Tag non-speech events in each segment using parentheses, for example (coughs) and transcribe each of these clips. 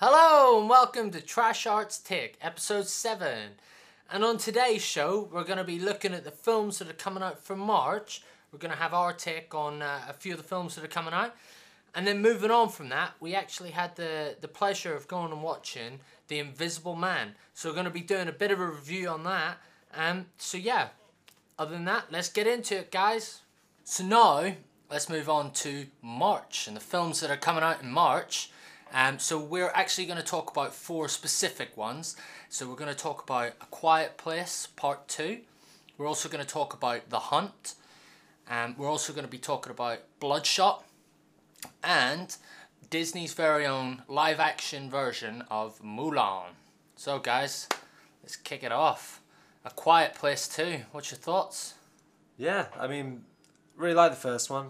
Hello and welcome to Trash Arts Take, episode 7. And on today's show, we're going to be looking at the films that are coming out for March. We're going to have our take on uh, a few of the films that are coming out. And then moving on from that, we actually had the, the pleasure of going and watching The Invisible Man. So we're going to be doing a bit of a review on that. Um, so yeah, other than that, let's get into it, guys. So now, let's move on to March and the films that are coming out in March. Um, so we're actually going to talk about four specific ones. So we're going to talk about A Quiet Place Part 2. We're also going to talk about The Hunt. Um, we're also going to be talking about Bloodshot. And Disney's very own live action version of Mulan. So guys, let's kick it off. A Quiet Place 2. What's your thoughts? Yeah, I mean, really like the first one,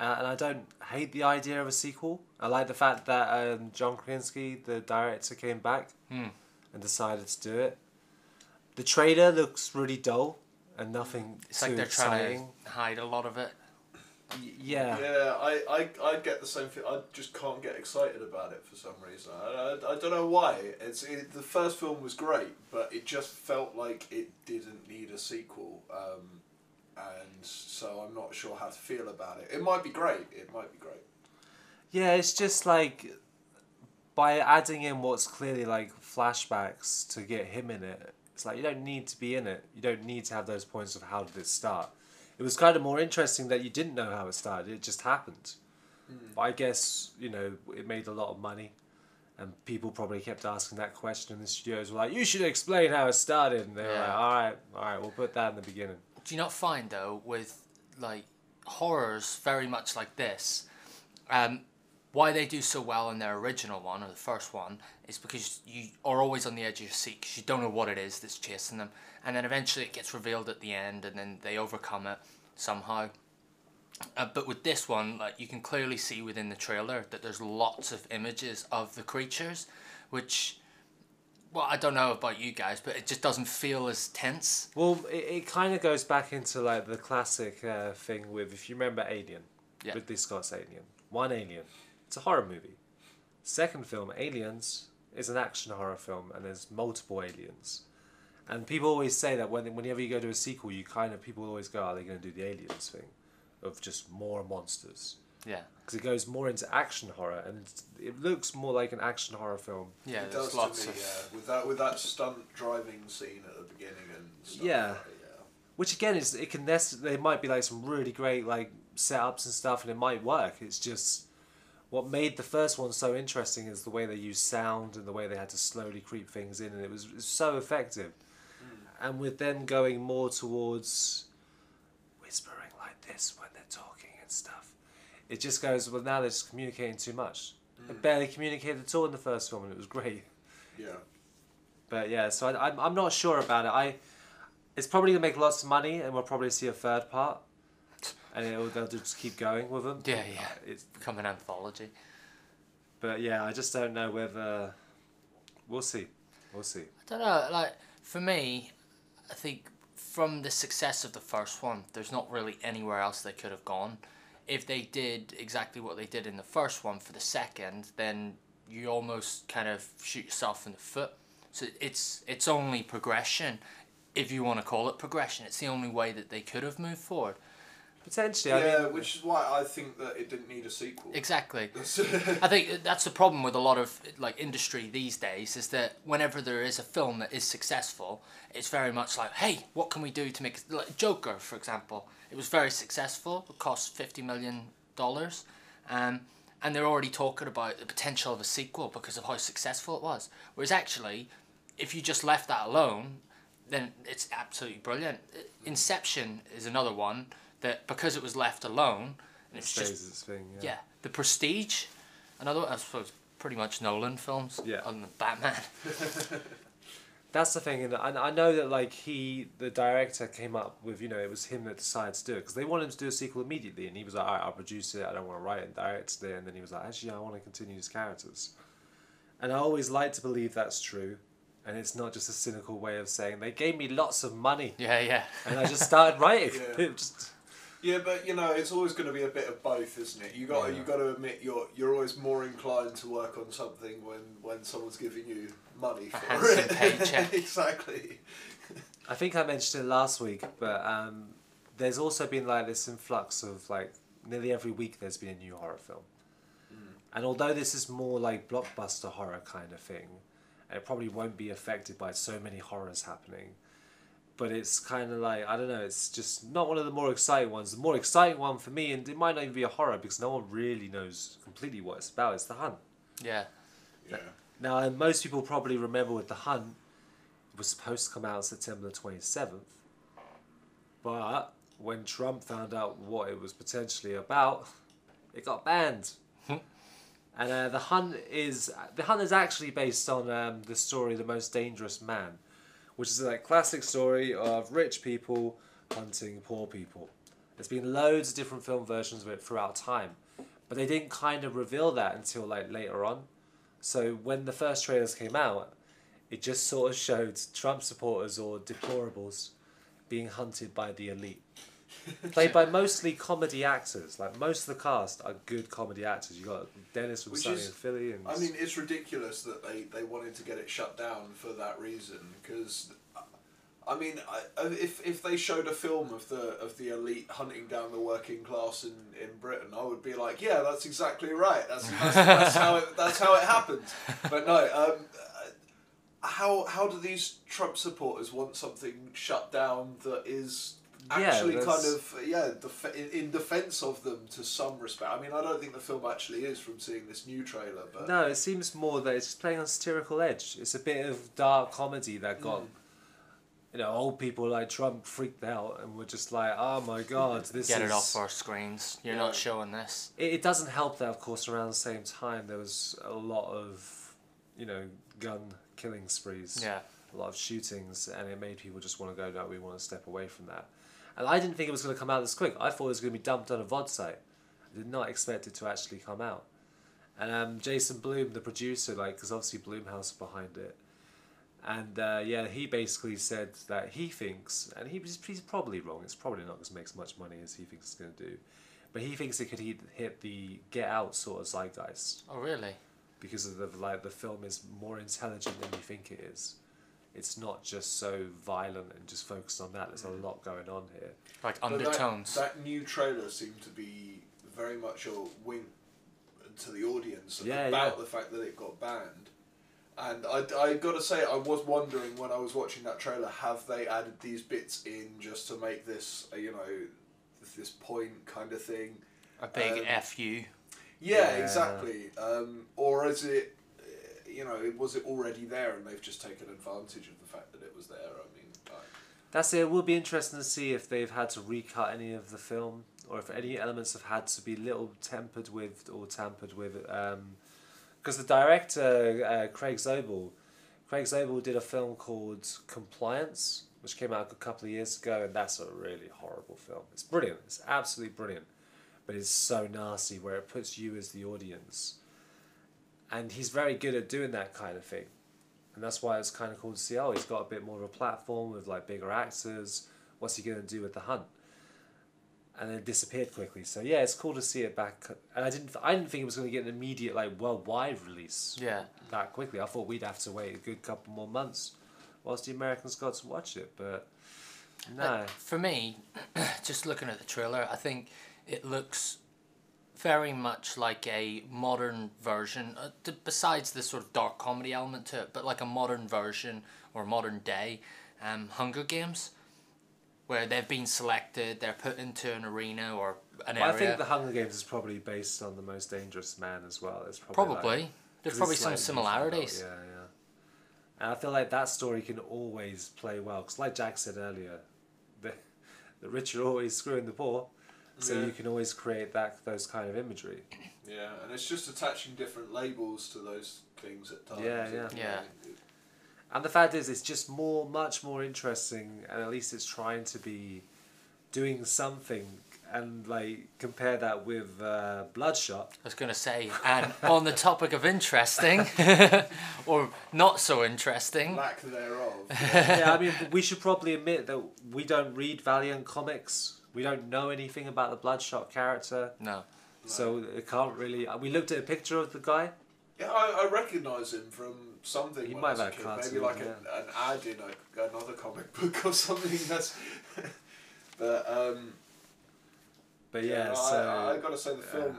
uh, and I don't hate the idea of a sequel. I like the fact that um, John Krasinski, the director, came back Hmm. and decided to do it. The trailer looks really dull and nothing It's too like they're exciting. trying to hide a lot of it. Y- yeah. Yeah, I, I, I get the same thing. I just can't get excited about it for some reason. I, I, I don't know why. It's it, the first film was great, but it just felt like it didn't need a sequel. Um, and so I'm not sure how to feel about it. It might be great. It might be great. Yeah, it's just like by adding in what's clearly like flashbacks to get him in it. It's like you don't need to be in it. You don't need to have those points of how did it start. It was kind of more interesting that you didn't know how it started. It just happened. But I guess you know it made a lot of money, and people probably kept asking that question. And the studios were like, "You should explain how it started." And they were Yeah. like, "All right, all right, we'll put that in the beginning." Do you not find though with like horrors very much like this, um, why they do so well in their original one or the first one is because you are always on the edge of your seat because you don't know what it is that's chasing them, and then eventually it gets revealed at the end, and then they overcome it somehow. Uh, but with this one, like you can clearly see within the trailer that there's lots of images of the creatures, which, well, I don't know about you guys, but it just doesn't feel as tense. Well, it, it kind of goes back into like the classic uh, thing with if you remember Alien, Yeah. Ridley Scott's Alien. One Alien, it's a horror movie. Second film, Aliens, is an action horror film, and there's multiple aliens. And people always say that when whenever you go to a sequel, you kind of people always go, "Are they going to do the aliens thing, of just more monsters?" Yeah, Because it goes more into action horror, and it looks more like an action horror film. yeah. it does lots to me, of yeah. With that with that stunt driving scene at the beginning and stuff. Yeah. like that, yeah. Which again is it can nec- there might be like some really great like setups and stuff and it might work. It's just what made the first one so interesting is the way they used sound and the way they had to slowly creep things in and it was, it was so effective. Hmm. And with them going more towards whispering like this when they're talking and stuff, it just goes well now they're just communicating too much. They mm. barely communicated at all in the first film and it was great. Yeah. But yeah, so I, I'm, I'm not sure about it. I, it's probably gonna make lots of money, and we'll probably see a third part, and it'll, they'll just keep going with them. Yeah, yeah. Uh, it's, become an anthology. but yeah, I just don't know whether. We'll see. We'll see. I don't know. Like for me, I think from the success of the first one, there's not really anywhere else they could have gone. If they did exactly what they did in the first one for the second, then you almost kind of shoot yourself in the foot. So it's it's only progression, if you want to call it progression. It's the only way that they could have moved forward. Potentially, Yeah, I mean, which is why I think that it didn't need a sequel. Exactly. (laughs) I think that's the problem with a lot of like industry these days is that whenever there is a film that is successful, it's very much like, hey, what can we do to make it like Joker, for example? It was very successful. It cost fifty million dollars, um, and they're already talking about the potential of a sequel because of how successful it was. Whereas actually, if you just left that alone, then it's absolutely brilliant. Inception is another one that because it was left alone, it's stays just its thing. yeah, The Prestige, another I suppose pretty much Nolan films. Yeah. Other than Batman. (laughs) That's the thing, and I, I know that like he, the director, came up with you know it was him that decided to do it because they wanted him to do a sequel immediately, and he was like, All right, I'll produce it. I don't want to write and direct it, and then he was like, actually, I want to continue his characters, and I always like to believe that's true, and it's not just a cynical way of saying they gave me lots of money yeah, yeah. and I just started writing. (laughs) Yeah. (laughs) Just Yeah, but you know, it's always going to be a bit of both, isn't it? You got Yeah. you got to admit you're you're always more inclined to work on something when when someone's giving you money for handsome it. (laughs) paycheck. exactly. I think I mentioned it last week, but um, there's also been like this influx of like nearly every week there's been a new horror film. And although this is more like blockbuster horror kind of thing, it probably won't be affected by so many horrors happening. But it's kind of like I don't know. It's just not one of the more exciting ones. The more exciting one for me, and it might not even be a horror because no one really knows completely what it's about. It's the Hunt. Yeah. Yeah. Now, most people probably remember with The Hunt, it was supposed to come out September the 27th. But when Trump found out what it was potentially about, it got banned. (laughs) and uh, The Hunt is The Hunt is actually based on um, the story The Most Dangerous Man, which is like, classic story of rich people hunting poor people. There's been loads of different film versions of it throughout time, but they didn't kind of reveal that until like later on. So when the first trailers came out, it just sort of showed Trump supporters or deplorables being hunted by the elite. Played (laughs) by mostly comedy actors. Like most of the cast are good comedy actors. You got Dennis from Which Sunny is- in Philly, and I mean, it's ridiculous that they, they wanted to get it shut down for that reason. Because, I mean, I, if if they showed a film of the of the elite hunting down the working class in, in Britain, I would be like, yeah, that's exactly right. That's that's, that's how it that's how it happened. But no, um, uh, how how do these Trump supporters want something shut down that is Yeah, actually kind of yeah def- in, in defense of them to some respect? I mean, I don't think the film actually is from seeing this new trailer, but no, it seems more that it's playing on satirical edge. It's a bit of dark comedy that hmm. got. You know, old people like Trump freaked out and were just like, "Oh my God, this Get is." it off our screens. You're Yeah. not showing this. It, it doesn't help that, of course, around the same time there was a lot of, you know, gun killing sprees, Yeah. a lot of shootings, and it made people just want to go, no, we want to step away from that. And I didn't think it was going to come out this quick. I thought it was going to be dumped on a VOD site. I did not expect it to actually come out. And um, Jason Blum, the producer, like, because obviously Blumhouse behind it. And uh, yeah, he basically said that he thinks, and he, he's probably wrong, it's probably not going to make as much money as he thinks it's going to do, but he thinks it could hit, hit the Get Out sort of zeitgeist Oh, really? because of the like the film is more intelligent than you think it is. It's not just so violent and just focused on that. There's a lot going on here. Like undertones. That, that new trailer seemed to be very much a wink to the audience Yeah, about yeah. the fact that it got banned. And I, I got to say, I was wondering when I was watching that trailer, have they added these bits in just to make this, uh, you know, this point kind of thing? a big um, fu. Yeah, Yeah. exactly. Um, or is it, you know, was it already there and they've just taken advantage of the fact that it was there? I mean, I, That's it. It will be interesting to see if they've had to recut any of the film or if any elements have had to be little tempered with or tampered with. Because the director, uh, Craig Zobel, Craig Zobel did a film called Compliance, which came out a couple of years ago, and that's a really horrible film. It's brilliant. It's absolutely brilliant. But it's so nasty where it puts you as the audience. And he's very good at doing that kind of thing. And that's why it's kind of cool to see, oh, he's got a bit more of a platform with like bigger actors. What's he going to do with the hunt? And then it disappeared quickly. So yeah, it's cool to see it back. And I didn't, I didn't think it was going to get an immediate like worldwide release Yeah. that quickly. I thought we'd have to wait a good couple more months whilst the Americans got to watch it. But no, For me, (clears throat) just looking at the trailer, I think it looks very much like a modern version, uh, t- besides the sort of dark comedy element to it, but like a modern version or modern day um, Hunger Games, where they've been selected, they're put into an arena or an Well, I think the Hunger Games is probably based on the Most Dangerous Man as well. It's probably like- probably. There's 'Cause probably some similarities. Yeah, yeah. And I feel like that story can always play well because, like Jack said earlier, the (laughs) the rich are always screwing the poor, so Yeah. you can always create that those kind of imagery. Yeah, and it's just attaching different labels to those things at times. Yeah, yeah. Yeah. And the fact is, it's just more, much more interesting, and at least it's trying to be doing something. And like compare that with uh, Bloodshot. I was going to say, and on the topic of interesting, (laughs) or not so interesting, Lack thereof. yeah, I mean, we should probably admit that we don't read Valiant comics We don't know anything about the Bloodshot character, No. so it can't really. uh, We looked at a picture of the guy. Yeah, I, I recognise him from something. He might I a have kid. had Maybe cartoon, like an, an ad in a, another comic (laughs) book or something. That's. (laughs) but um, But yeah, no, so I, I gotta say the film.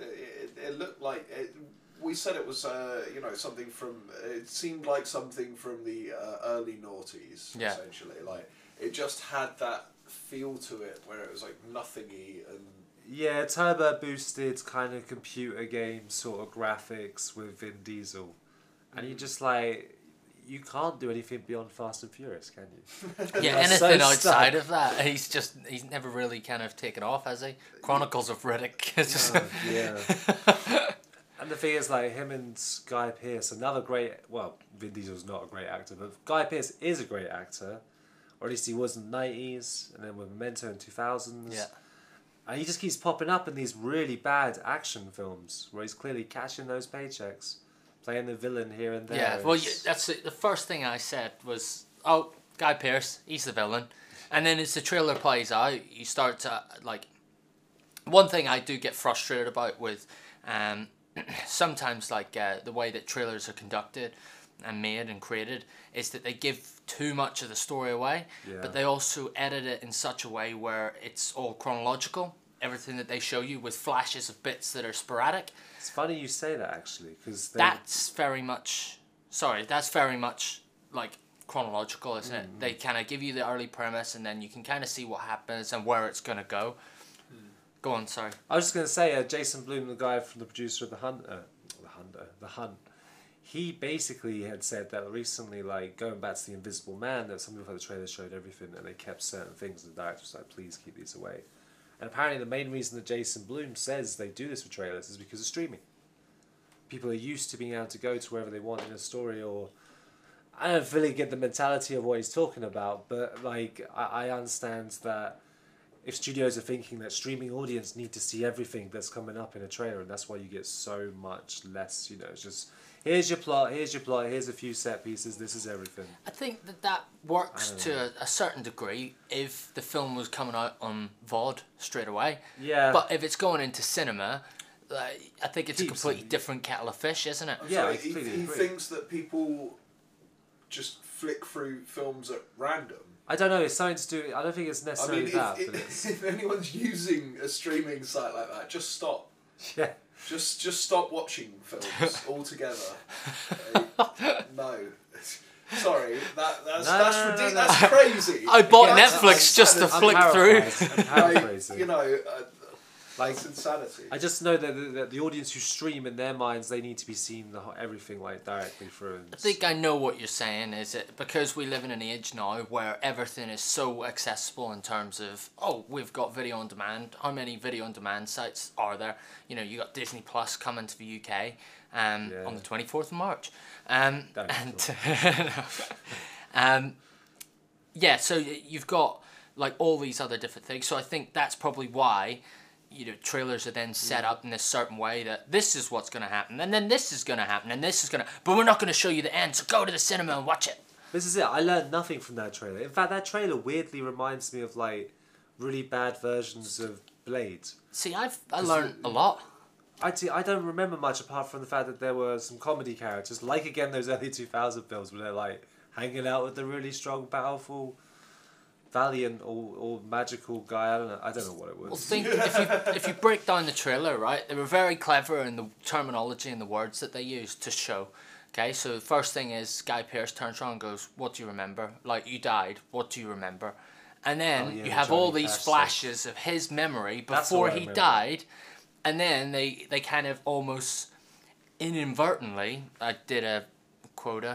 It, it looked like it, we said it was uh, you know something from. It seemed like something from the uh, early noughties. Yeah. Essentially, like it just had that feel to it where it was like nothingy and yeah, turbo boosted kind of computer game sort of graphics with Vin Diesel, and Mm. you just like. You can't do anything beyond Fast and Furious, can you? (laughs) Yeah, You're so anything outside stuck. of that, he's just he's never really kind of taken off, has he? Chronicles of Riddick. (laughs) It's just- Oh, (laughs) yeah. And the thing is, like him and Guy Pearce, another great. Well, Vin Diesel's not a great actor, but Guy Pearce is a great actor, or at least he was in the nineties, and then with Memento in two thousands. yeah. And he just keeps popping up in these really bad action films where he's clearly cashing those paychecks, playing the villain here and there. Yeah, well, you, that's it. the first thing I said was, "Oh, Guy Pearce, he's the villain," and then as the trailer plays out, you start to like. One thing I do get frustrated about with, um, (clears throat) sometimes like uh, the way that trailers are conducted, and made and created is that they give too much of the story away, Yeah. but they also edit it in such a way where it's all chronological. Everything that they show you with flashes of bits that are sporadic, it's funny you say that actually, because that's very much sorry that's very much like chronological isn't it? They kind of give you the early premise and then you can kind of see what happens and where it's going to go go on sorry. I was just gonna say, uh, Jason Blum, the guy from the producer of the Hunt, uh, the Hunter, the Hunt, he basically had said that recently, like going back to the Invisible Man, that some people at the trailer showed everything and they kept certain things, and the director was like, "Please keep these away." And apparently, the main reason that Jason Blum says they do this with trailers is because of streaming. People are used to being able to go to wherever they want in a story, or I don't really get the mentality of what he's talking about, but like I, I understand that if studios are thinking that streaming audience need to see everything that's coming up in a trailer and that's why you get so much less you know it's just here's your plot here's your plot here's a few set pieces this is everything. I think that that works to a, a certain degree if the film was coming out on vod straight away. Yeah. But if it's going into cinema like, i think it's a completely it- different kettle of fish isn't it? Yeah, So I he, he thinks that people just flick through films at random. i don't know it's something to do i don't think it's I necessarily mean, that if, but (laughs) it's if, if anyone's using a streaming site like that, just stop. (laughs) yeah Just just stop watching films (laughs) altogether. Uh, no. (laughs) Sorry, that that's No, that's no, no, ridiculous. no, no. That's crazy. i bought Yeah, netflix just to I'm flick through I'm Like, you know, uh, like it's insanity. I just know that the, that the audience who stream in their minds they need to be seeing the everything like directly through I think I know what you're saying. Is it because we live in an age now where everything is so accessible in terms of oh we've got video on demand. How many video on demand sites are there? You know you got Disney Plus coming to the UK um, Yeah. on the twenty fourth of March, um, and (laughs) um, yeah. So you've got like all these other different things. So I think that's probably why you know trailers are then set up in a certain way that this is what's going to happen and then this is going to happen and this is going to but we're not going to show you the end so go to the cinema and watch it This is it. I learned nothing from that trailer. In fact, that trailer weirdly reminds me of like really bad versions of Blade. see i've i learned a lot I see. I don't remember much apart from the fact that there were some comedy characters, like again those early 2000 films where they're like hanging out with the really strong, powerful, valiant or, or magical guy. I don't know. I don't know what it was. well think if you (laughs) if you break down the trailer right they were very clever in the terminology and the words that they used to show okay so the first thing is guy Pearce turns around and goes what do you remember like you died what do you remember and then Oh, yeah, you have all these Cash flashes of his memory before he died and then they they kind of almost inadvertently I did a quota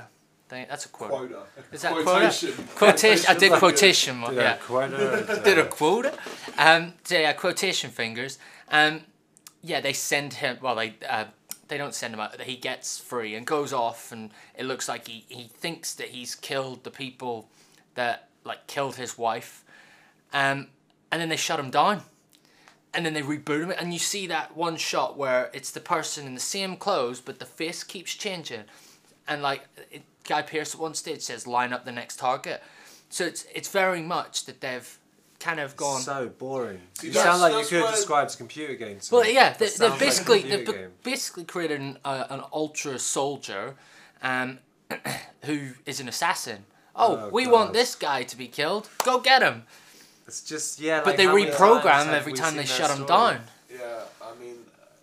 thing that's a quote. Quota. Is that Quotation. quota? Quotation. I did Quotation's quotation. Did yeah. a quota Did a (laughs) quota. Um. So yeah, quotation fingers. Um. Yeah, they send him. Well, they uh, they don't send him out. He gets free and goes off, and it looks like he he thinks that he's killed the people that like killed his wife. Um. And then they shut him down. And then they reboot him, and you see that one shot where it's the person in the same clothes, but the face keeps changing and like it, Guy Pearce at one stage says line up the next target. So it's it's very much that they've kind of gone. So boring. See, you that's- sound like you could why- describe a computer game. To Well, me. yeah, they, sounds they've basically computer they've game. basically created an, uh, an ultra soldier, um, (clears throat) who is an assassin. Oh, Oh, we God. want this guy to be killed. Go get him. It's just yeah. But like they how many times reprogram have every time they shut that him down. Yeah, I mean,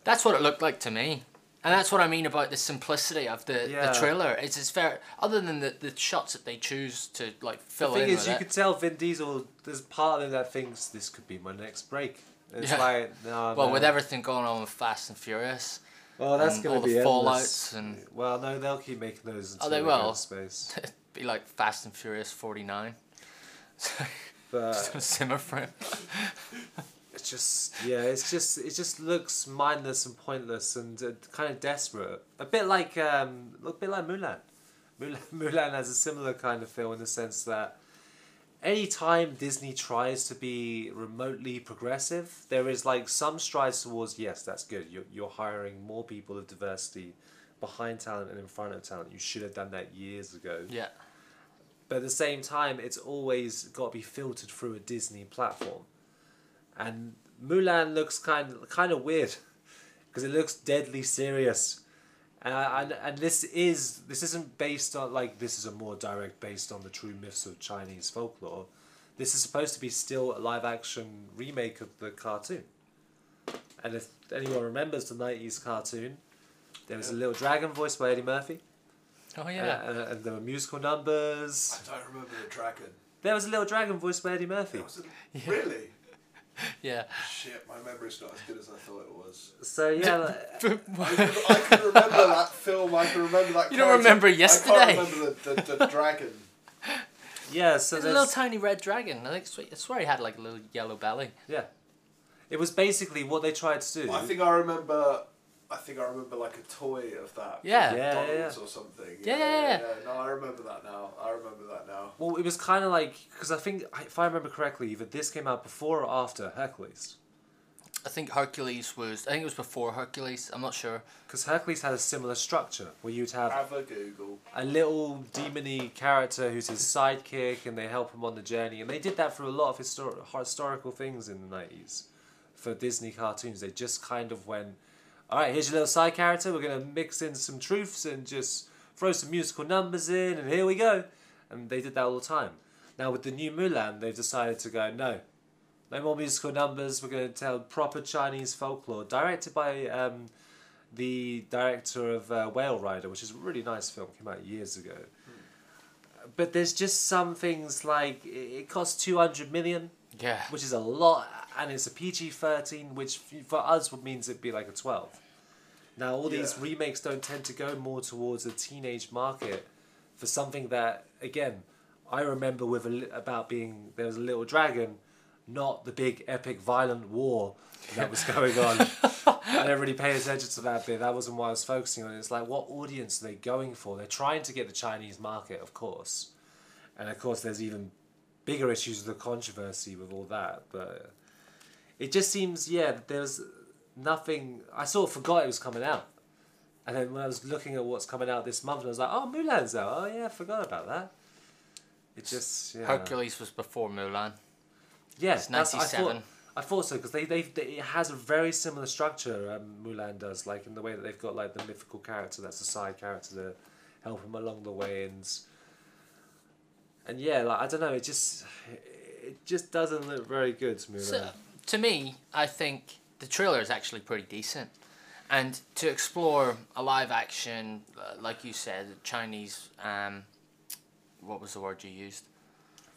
That's what it looked like to me. And that's what I mean about the simplicity of the, Yeah. the trailer. It's it's fair other than the, the shots that they choose to like fill The thing in is, you it. could tell Vin Diesel. There's part of him that thinks this could be my next break. It's Yeah. like no. well, no. with everything going on with Fast and Furious, well, that's gonna all the fallouts and- well, no, they'll keep making those until Oh, they will. space. (laughs) it'd be like Fast and Furious 49. (laughs) But Simmer for him. (laughs) it's just yeah, it's just it just looks mindless and pointless and uh, kind of desperate. A bit like um, a bit like Mulan. Mulan. (laughs) Mulan has a similar kind of feel in the sense that anytime Disney tries to be remotely progressive, there is like some strides towards yes, that's good. You're you're hiring more people of diversity behind talent and in front of talent. You should have done that years ago. Yeah. But at the same time, it's always got to be filtered through a Disney platform. And Mulan looks kind of, kind of weird because it looks deadly serious. And, and and this is this isn't based on like this is a more direct based on the true myths of Chinese folklore. This is supposed to be still a live action remake of the cartoon. And if anyone remembers the nineties cartoon, there was a little dragon voiced by Eddie Murphy. Oh yeah. and, uh, and there were musical numbers. I don't remember the dragon. There was a little dragon voiced by Eddie Murphy. That was Really? Yeah. Shit, my memory's not as good as I thought it was. So yeah, (laughs) I can, I can remember that film. I can remember that. You don't remember remember I can't remember the, the, the dragon. yeah. So It's a little tiny red dragon. I think I swear he had like a little yellow belly. yeah, it was basically what they tried to do. I think I remember. I think I remember like a toy of that. Yeah. Yeah, yeah, McDonald's or something. Yeah, yeah, yeah. No, I remember that now. I remember that now. well, it was kind of like because I think if I remember correctly, either this came out before or after Hercules. I think Hercules was. I think it was before Hercules. I'm not sure. Because Hercules had a similar structure where you'd have Have a Google. a little demony character who's his sidekick, and they help him on the journey. And they did that for a lot of histor- historical things in the nineties. For Disney cartoons, they just kind of went, "All right, here's your little side character. We're gonna mix in some truths and just throw some musical numbers in, and here we go." And they did that all the time. Now with the new Mulan, they've decided to go, "No, no more musical numbers. We're gonna tell proper Chinese folklore." Directed by um, the director of uh, Whale Rider, which is a really nice film, came out years ago. But there's just some things like it costs two hundred million, Yeah. which is a lot, and it's a PG thirteen, which for us would means it'd be like a twelve. Now all these remakes don't tend to go more towards a teenage market for something that again I remember with a about being there was a little dragon, not the big epic violent war that was going on. (laughs) I didn't really pay attention to that bit. That wasn't what I was focusing on. It's like, what audience are they going for? They're trying to get the Chinese market, of course. And of course, there's even bigger issues of the controversy with all that. But it just seems, yeah, that there's nothing. I sort of forgot it was coming out. And then when I was looking at what's coming out this month, I was like, oh, Mulan's out. Oh, yeah, I forgot about that. It just, yeah. Hercules was before Mulan. Yes, It's that's- I thought, 97. I thought so because they, they they it has a very similar structure. Um, Mulan does like in the way that they've got like the mythical character that's a side character to help him along the way and and yeah, like I don't know, it just it just doesn't look very good to Mulan. So, to me, I think the trailer is actually pretty decent. And to explore a live action, uh, like you said, Chinese, um, what was the word you used?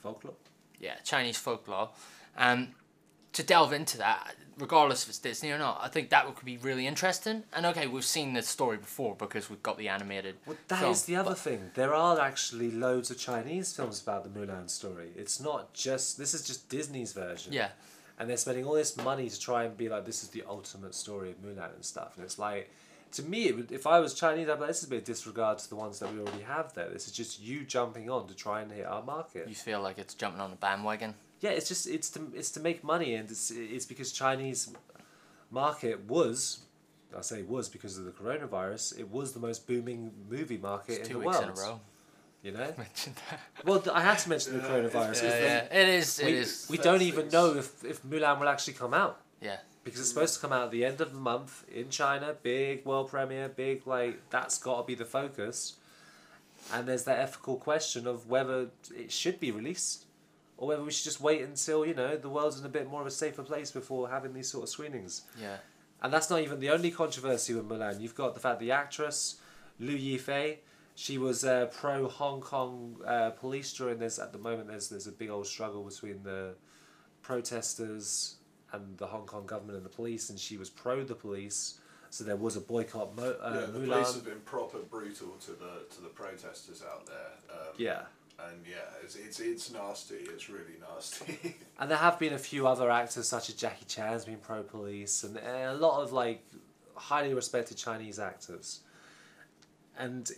Folklore. Yeah, Chinese folklore. Um, to delve into that, regardless if it's Disney or not, I think that would be really interesting. And okay, we've seen this story before because we've got the animated. Well, that film, is the other thing. There are actually loads of Chinese films about the Mulan story. It's not just this is just Disney's version. Yeah, and they're spending all this money to try and be like this is the ultimate story of Mulan and stuff and it's like to me would, if I was Chinese I'd be like this is a bit of disregard to the ones that we already have there this is just you jumping on to try and hit our market you feel like it's jumping on a bandwagon. yeah it's just it's to it's to make money and it's it's because Chinese market was I say was because of the coronavirus it was the most booming movie market It's in the world in a row. You know. Mentioned that. Well, I had to mention the Yeah, coronavirus. 'cause Yeah, yeah. It is. It we, is. we don't even things. know if, if Mulan will actually come out Yeah. because it's supposed to come out at the end of the month in China. Big world premiere, big like that's got to be the focus. And there's that ethical question of whether it should be released or whether we should just wait until you know the world's in a bit more of a safer place before having these sort of screenings. Yeah. And that's not even the only controversy with Mulan. You've got the fact the actress Liu Yifei, she was uh, pro Hong Kong uh, police during this. At the moment, there's there's a big old struggle between the protesters and the Hong Kong government and the police, and she was pro the police. So there was a boycott. Mo- uh, yeah, the Mulan. police have been proper brutal to the to the protesters out there. Um, yeah. And yeah, it's, it's it's nasty. It's really nasty. (laughs) And there have been a few other actors, such as Jackie Chan's been pro police, and a lot of like highly respected Chinese actors. And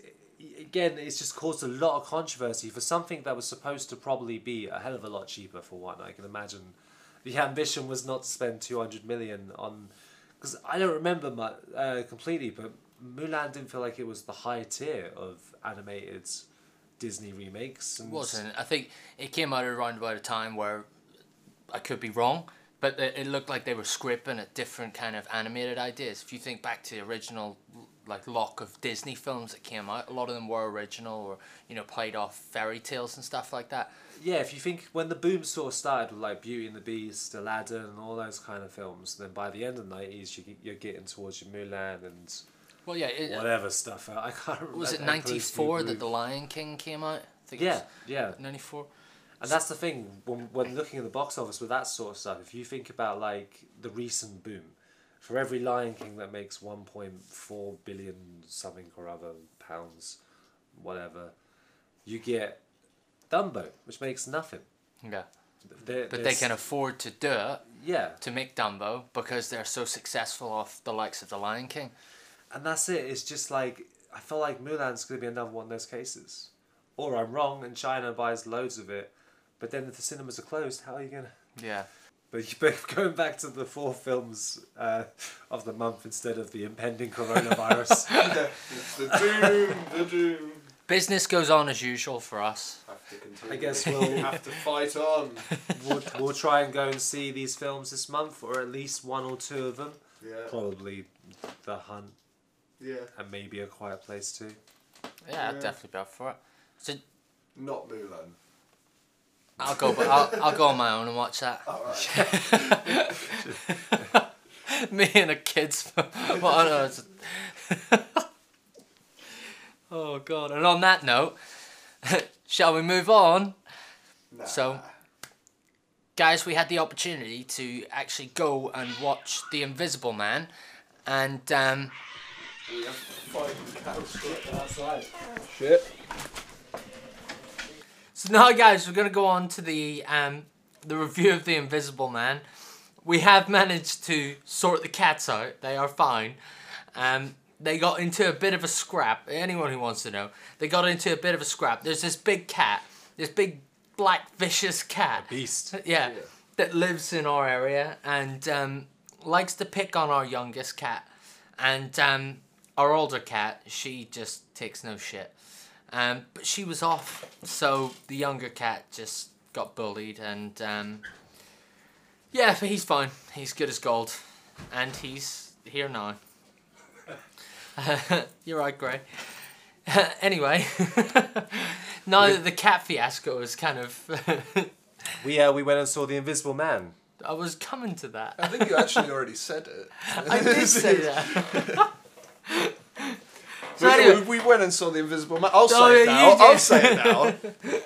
again, it's just caused a lot of controversy for something that was supposed to probably be a hell of a lot cheaper. For one, I can imagine the ambition was not to spend two hundred million on, because I don't remember much, uh, completely, but Mulan didn't feel like it was the high tier of animated Disney remakes. And wasn't. I think it came out around about a time where I could be wrong, but it, looked like they were scripting at different kind of animated ideas. If you think back to the original like lock of Disney films that came out, a lot of them were original or you know played off fairy tales and stuff like that. yeah, if you think when the boom sort of started with like Beauty and the Beast, Aladdin, and all those kind of films, then by the end of the nineties, you, you're getting towards your Mulan and Well, yeah. It, whatever stuff. I can't (laughs) remember. was it ninety four that the Lion King came out? I think Yeah, yeah, ninety four. and that's the thing when when looking at the box office with that sort of stuff. If you think about like the recent boom, for every Lion King that makes one point four billion something or other pounds, whatever, you get Dumbo, which makes nothing. Yeah, There- but they can afford to do it yeah, to make Dumbo because they're so successful off the likes of the Lion King. And that's it. It's just like I feel like Mulan's gonna be another one of those cases, or I'm wrong and China buys loads of it, but then if the cinemas are closed, how are you gonna? Yeah. But, but (laughs) going back to the four films uh, of the month instead of the impending coronavirus. (laughs) it's the doom, the doom. Business goes on as usual for us. Have to continue. I guess (laughs) we'll- have to fight on. we'll, we'll try and go and see these films this month, or at least one or two of them. Yeah. Probably The Hunt Yeah. and maybe A Quiet Place too. Yeah, I'd Yeah. definitely be up for it. So Not Mulan. I'll go, but I'll, I'll go on my own and watch that. All right. (laughs) Me and the kids. well, I know, it's- oh god! And on that note, (laughs) shall we move on? Nah. So- Guys, we had the opportunity to actually go and watch The Invisible Man, and um, we have to cows. outside. Shit. So now, guys, we're gonna go on to the um, the review of the Invisible Man. We have managed to sort the cats out; they are fine. Um, they got into a bit of a scrap. Anyone who wants to know, they got into a bit of a scrap. There's this big cat, this big black vicious cat. a Beast. Yeah, (laughs) Yeah. that lives in our area and um, likes to pick on our youngest cat, and um, our older cat. She just takes no shit. Um, but she was off, so the younger cat just got bullied, and um, yeah, but he's fine. He's good as gold, and he's here now. (laughs) You're right, Gray. (laughs) anyway, (laughs) now that the cat fiasco is kind of, We uh, we went and saw The Invisible Man. I was coming to that. I think you actually already said it. I did say that. So we, we went and saw the Invisible Man. I'll say Oh, it now. I'll say it now. (laughs)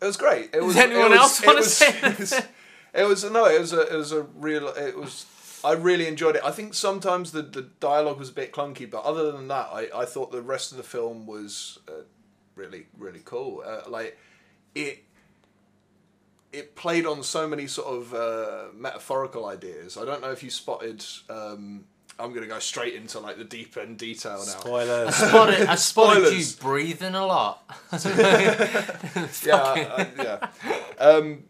It was great. It was. anyone it was, else wanna say (laughs) it was, it was no. It was a. It was a real. It was. I really enjoyed it. I think sometimes the, the dialogue was a bit clunky, but other than that, I, I thought the rest of the film was uh, really really cool. Uh, like it it played on so many sort of uh, metaphorical ideas. I don't know if you spotted. Um, I'm gonna go straight into like the deep end detail now. Spoilers. spotted, I spotted you Spoilers. breathing a lot. (laughs) yeah, uh, yeah. Um,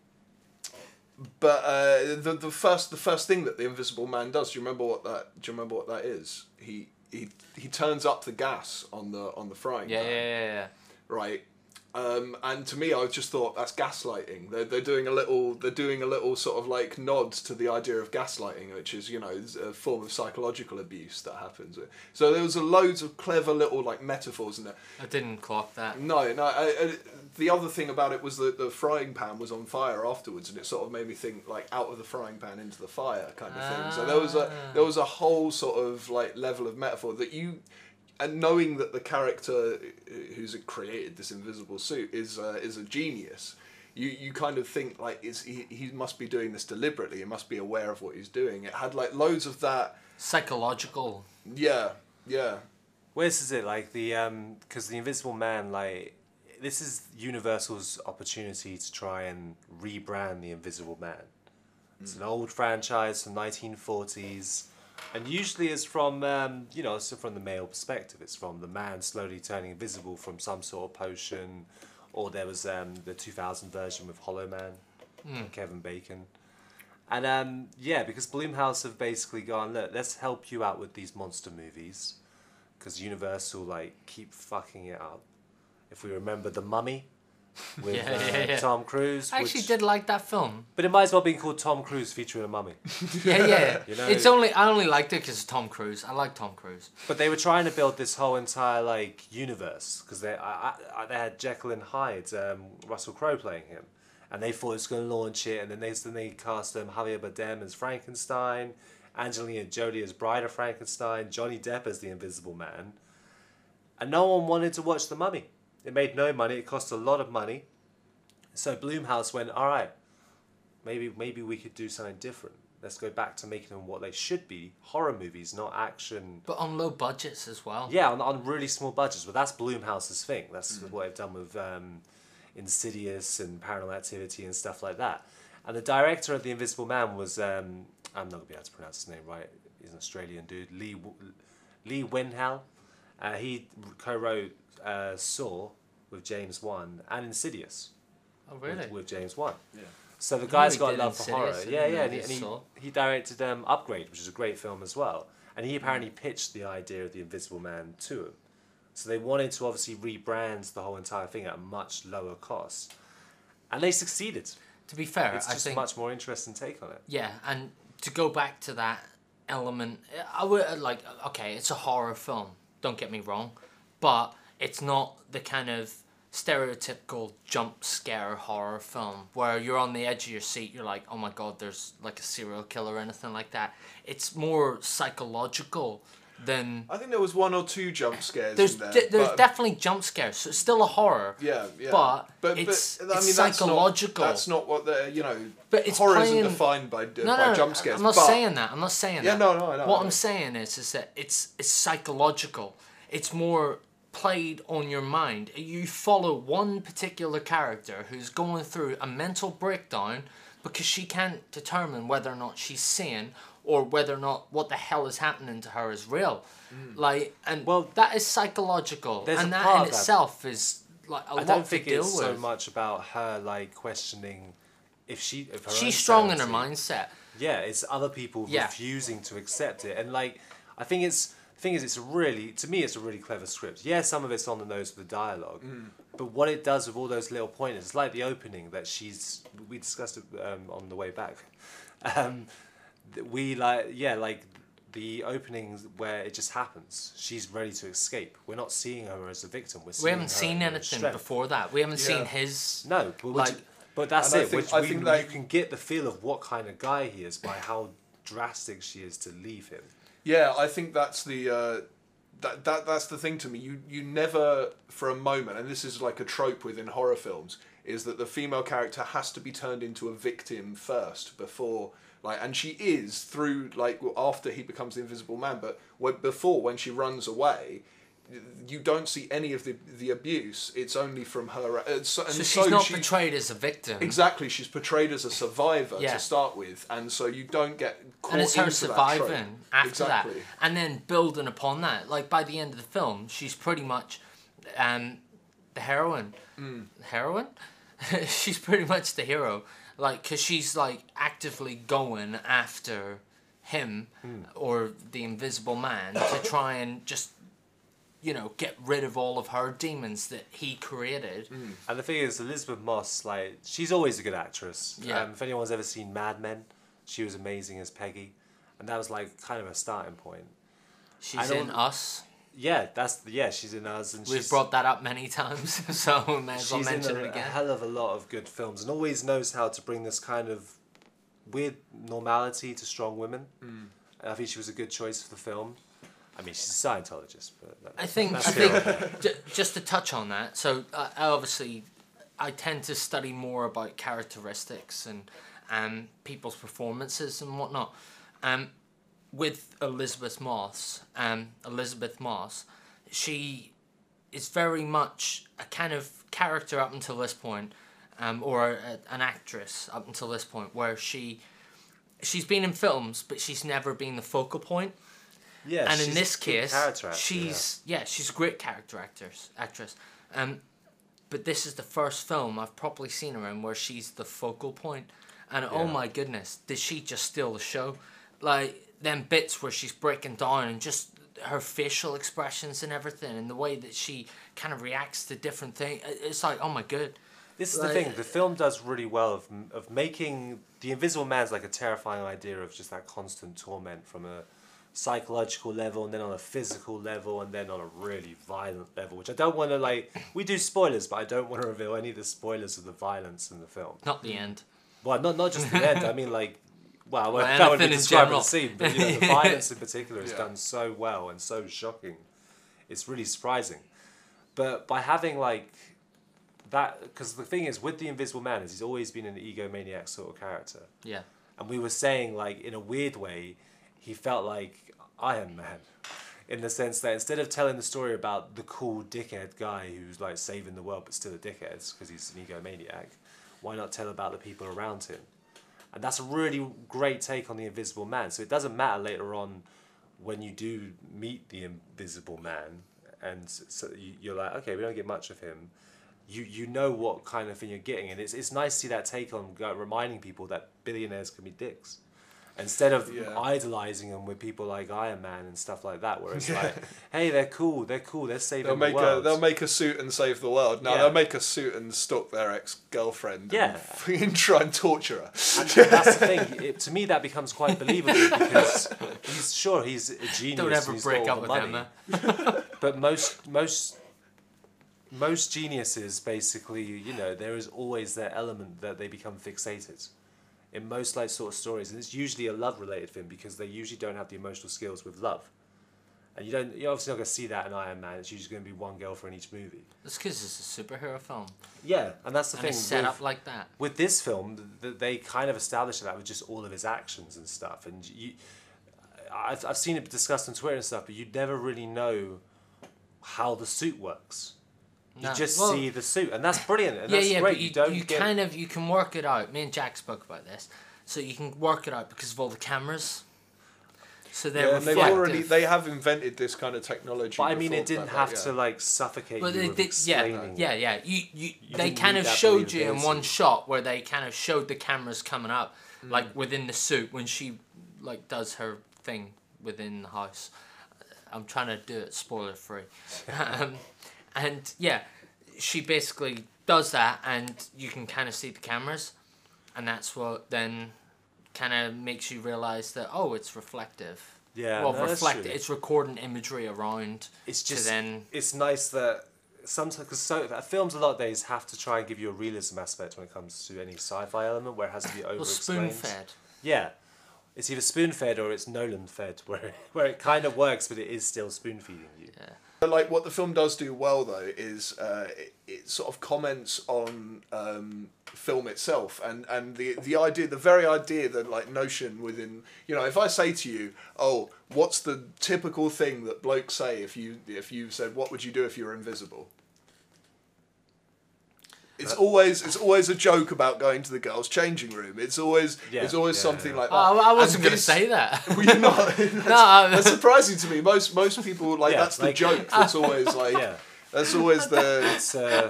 but uh, the the first the first thing that the Invisible Man does. Do you remember what that? Do you remember what that is? He he he turns up the gas on the on the frying Yeah, pan. yeah, yeah, yeah. right? Um, and to me, I just thought that's gaslighting. They're, they're doing a little they're doing a little sort of like nod to the idea of gaslighting, which is you know a form of psychological abuse that happens. So there was a loads of clever little like metaphors in there. I didn't clock that. No, no. I, I, the other thing about it was that the frying pan was on fire afterwards, and it sort of made me think like out of the frying pan into the fire kind of thing. So there was a there was a whole sort of like level of metaphor that you and knowing that the character who's created this invisible suit is uh, is a genius, you you kind of think like is he he must be doing this deliberately. He must be aware of what he's doing. It had like loads of that. Psychological. Yeah, yeah. Where is is it like the um because the Invisible Man like this is Universal's opportunity to try and rebrand the Invisible Man. It's an old franchise from nineteen forties and usually it's from um, you know it's from the male perspective. It's from the man slowly turning invisible from some sort of potion or there was um, the 2000 version with hollow man kevin bacon. And um, yeah because blumhouse have basically gone look let's help you out with these monster movies because universal like keep fucking it up. If we remember the mummy with Yeah, uh, yeah, yeah. tom cruise I actually which- did like that film. but it might as well be called tom cruise featuring a mummy (laughs) Yeah, yeah. (laughs) You know- it's only I only liked it because Tom Cruise. I like Tom Cruise. But they were trying to build this whole entire like universe because they I, I, they had Jekyll and Hyde, um, Russell Crowe playing him, and they thought it was going to launch it, and then they then they cast um, Javier Bardem as Frankenstein, Angelina Jolie as Bride of Frankenstein, Johnny Depp as the Invisible Man, and no one wanted to watch The Mummy. It made no money. It cost a lot of money, so Blumhouse went, all right, maybe maybe we could do something different. Let's go back to making them what they should be horror movies, not action. But on low budgets as well. Yeah, on, on really small budgets, but that's Blumhouse's thing. That's what they've done with um, Insidious and Paranormal Activity and stuff like that. And the director of The Invisible Man was, um, I'm not going to be able to pronounce his name right, he's an Australian dude, Lee, Leigh Whannell. Uh, he co wrote uh, Saw with James Wan and Insidious Oh really? with, with James Wan. Yeah. So the guy's got did love for horror. Insidious, Yeah, yeah, and he, he and he, he directed um, Upgrade, which is a great film as well. And he apparently pitched the idea of the Invisible Man to him. So they wanted to obviously rebrand the whole entire thing at a much lower cost, and they succeeded. To be fair, It's I just think a much more interesting take on it. Yeah, and to go back to that element, I would uh, like. Okay, it's a horror film. Don't get me wrong, but it's not the kind of stereotypical jump scare horror film where you're on the edge of your seat. You're like, oh my god, there's like a serial killer or anything like that. It's more psychological than. I think there was one or two jump scares There's in there. de- there's definitely jump scares, so it's still a horror. Yeah, yeah. But it's- it's that's psychological. Not, that's not what the you know. But it's horror playing- isn't defined by No, by jump scares. I'm not but saying that. I'm not saying Yeah, that. no, no, I know, What I I'm saying is, is that it's it's psychological. It's more played on your mind. You follow one particular character who's going through a mental breakdown because she can't determine whether or not she's sane or whether or not what the hell is happening to her is real. Like, and Well, well, that is psychological, there's a and that part in that. itself is like a I lot don't to think deal it's with. so much about her like questioning if she. If her She's strong in her mindset. Yeah, it's other people Yeah. refusing to accept it, and like I think it's the thing is it's really to me it's a really clever script. Yeah, some of it's on the nose with the dialogue, but what it does with all those little pointers, it's like the opening that she's we discussed it um, on the way back. (laughs) Um, th- we like yeah like the openings where it just happens. She's ready to escape. We're not seeing her as a victim. We're seeing We haven't her seen her anything strength. before that. We haven't seen his. No, but, Like- which, but that's And I it. think- which I we, think you can get the feel of what kind of guy he is by how drastic she is to leave him. Yeah, I think that's the uh, that, that that's the thing to me. You you never for a moment, and this is like a trope within horror films, is that the female character has to be turned into a victim first before like, and she is through like after he becomes the Invisible Man, but when, before when she runs away. You don't see any of the the abuse. It's only from her. Uh, so, and So she's so not she, portrayed as a victim. Exactly, she's portrayed as a survivor Yeah. to start with, and so you don't get caught and it's her surviving after exactly. that, and then building upon that. Like by the end of the film, she's pretty much um, the heroine. Mm. Heroine? (laughs) she's pretty much the hero. Like, cause she's like actively going after him Hmm. or the Invisible Man to (coughs) try and just you know, get rid of all of her demons that he created. And the thing is, Elisabeth Moss, like, she's always a good actress. Yeah. Um, if anyone's ever seen Mad Men, she was amazing as Peggy. And that was, like, kind of a starting point. She's in Us. Yeah, that's, yeah, she's in Us. And We've she's, brought that up many (laughs) times, (laughs) so we may as well she's in mention a, it a hell of a lot of good films and always knows how to bring this kind of weird normality to strong women. And I think she was a good choice for the film. I mean, she's a Scientologist, but that, I think I think (laughs) j- just to touch on that. So uh, obviously, I tend to study more about characteristics and um, people's performances and whatnot. Um, with Elisabeth Moss, um, Elisabeth Moss, she is very much a kind of character up until this point, um, or a, an actress up until this point, where she she's been in films, but she's never been the focal point Yeah, and in this case, actor, she's yeah. she's a great character actress. Actress, um, but this is the first film I've properly seen her in where she's the focal point, and oh my goodness, did she just steal the show? Like them bits where she's breaking down and just her facial expressions and everything, and the way that she kind of reacts to different things. Uh, it's like oh my god This is Like- the thing. The film does really well of of making the Invisible Man's like a terrifying idea of just that constant torment from a psychological level, and then on a physical level, and then on a really violent level. Which I don't want to like. We do spoilers, but I don't want to reveal any of the spoilers of the violence in the film. Not the end. Well, not not just the end. I mean, like, well, Well, that would be describing the scene, but you know, the (laughs) violence in particular is Yeah. done so well and so shocking. It's really surprising, but by having like that, because the thing is with the Invisible Man is he's always been an egomaniac sort of character, Yeah. and we were saying like in a weird way, he felt like Iron Man. In the sense that instead of telling the story about the cool dickhead guy who's like saving the world but still a dickhead because he's an egomaniac, why not tell about the people around him? And that's a really great take on the Invisible Man. So it doesn't matter later on when you do meet the Invisible Man, and so you- you're like, okay, we don't get much of him. You you know what kind of thing you're getting, and it's it's nice to see that take on reminding people that billionaires can be dicks. Instead of Yeah. idolizing them with people like Iron Man and stuff like that, where it's like, hey, they're cool, they're cool, they're saving They'll the make a they'll make a suit and save the world. No, Yeah. they'll make a suit and stalk their ex girlfriend. Yeah. (laughs) and try and torture her. And that's the thing. (laughs) It, to me, that becomes quite believable because he's sure he's a genius. Don't ever he's break up with the Emma. But most most most geniuses, basically, you know, there is always that element that they become fixated. In most like sort of stories, and it's usually a love related thing because they usually don't have the emotional skills with love. And you don't, you're obviously not going to see that in Iron Man. It's usually going to be one girl for in each movie. It's because it's a superhero film, Yeah, and that's the and thing. it's set with- up like that. with this film, th- th- they kind of established that with just all of his actions and stuff. And you, I've, I've seen it discussed on Twitter and stuff, but you never really know how the suit works. You No, just well- see the suit, and that's brilliant. And yeah, that's yeah, great. but you, don't you get kind of you can work it out. Me and Jack spoke about this, so you can work it out because of all the cameras. So they're Yeah, and they've already they have invented this kind of technology. But I mean, it didn't that, have yeah. to like suffocate Well, you they with did, yeah, explaining. yeah, yeah. You, you, You they kind of showed you in one shot where they kind of showed the cameras coming up, Mm. like within the suit when she like does her thing within the house. I'm trying to do it spoiler free, (laughs) um, and yeah, she basically does that, and you can kind of see the cameras, and that's what then kind of makes you realize that oh, it's reflective. Yeah, well, no, that's reflect—it's recording imagery around. It's just then it's nice that sometimes because so uh, films a lot of days have to try and give you a realism aspect when it comes to any sci-fi element where it has to be over well, spoon fed. Yeah, it's either spoon fed or it's Nolan fed, where (laughs) where it kind of works, but it is still spoon feeding you. Yeah. But like what the film does do well though is uh, it, it sort of comments on um, film itself and, and the the idea the very idea the like notion within you know if I say to you oh what's the typical thing that blokes say if you if you said what would you do if you were invisible it's always it's always a joke about going to the girls' changing room. It's always Yeah, it's always yeah, something yeah. like that. Oh, I wasn't going to say that. (laughs) Were you not? (laughs) no, I- That's (laughs) surprising to me. Most most people like Yeah, that's the like- joke. That's always like Yeah, that's always the it's uh,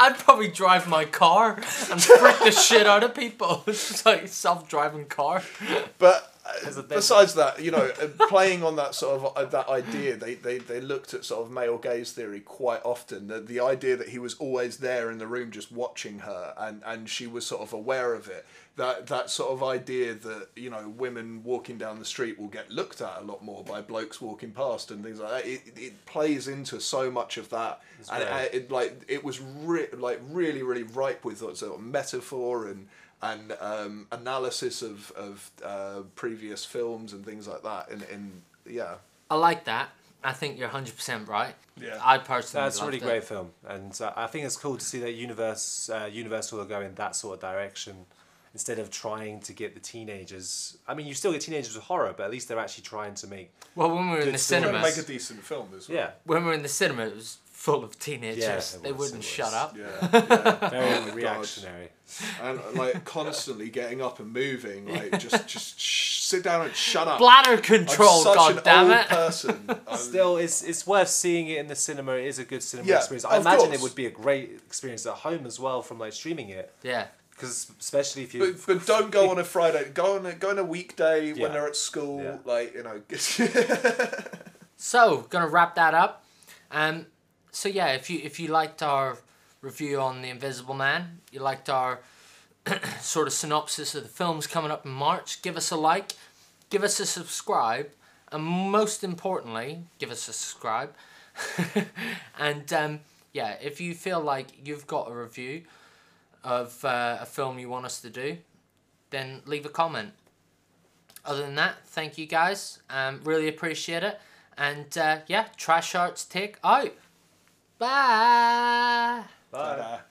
I'd probably drive my car and freak the shit out of people. It's just like self-driving car. but There's a- there's- besides that, you know, playing on that sort of uh, that idea, they, they they looked at sort of male gaze theory quite often. The, the idea that he was always there in the room just watching her, and and she was sort of aware of it. That that sort of idea that you know women walking down the street will get looked at a lot more by blokes walking past and things like that. It, it plays into so much of that, and very- uh, it, like it was re- like really really ripe with sort of metaphor and and um, analysis of of uh, previous films and things like that. In in yeah, I like that. I think you're 100% right. Yeah. I personally That's a really it. great film, and uh, I think it's cool to see that universe uh, Universal are going that sort of direction instead of trying to get the teenagers. I mean, you still get teenagers with horror, but at least they're actually trying to make. Well, when we were in the story. Trying to cinemas, make a decent film as well. Yeah, when we were in the cinema, it was full of teenagers. Yeah, it they wouldn't shut up. Yeah, (laughs) yeah. very my God. reactionary. and like constantly getting up and moving, like just just sh- sit down and shut up. Bladder control, such god damn it. person. (laughs) Still, it's it's worth seeing it in the cinema. It is a good cinema Yeah, experience. I imagine course. it would be a great experience at home as well from like streaming it, Yeah. because especially if you. But, but don't go on a Friday. Go on a, go on a weekday Yeah. when they're at school. Yeah. Like you know. (laughs) So, gonna wrap that up. Um, so yeah, if you if you liked our review on The Invisible Man, you liked our (clears throat) sort of synopsis of the films coming up in March, give us a like, give us a subscribe, and most importantly, give us a subscribe. (laughs) and um, yeah, if you feel like you've got a review of uh, a film you want us to do, then leave a comment. Other than that, thank you guys. Um, really appreciate it. And uh, yeah, Trash Arts take out. Bye. Bye. Ta-da.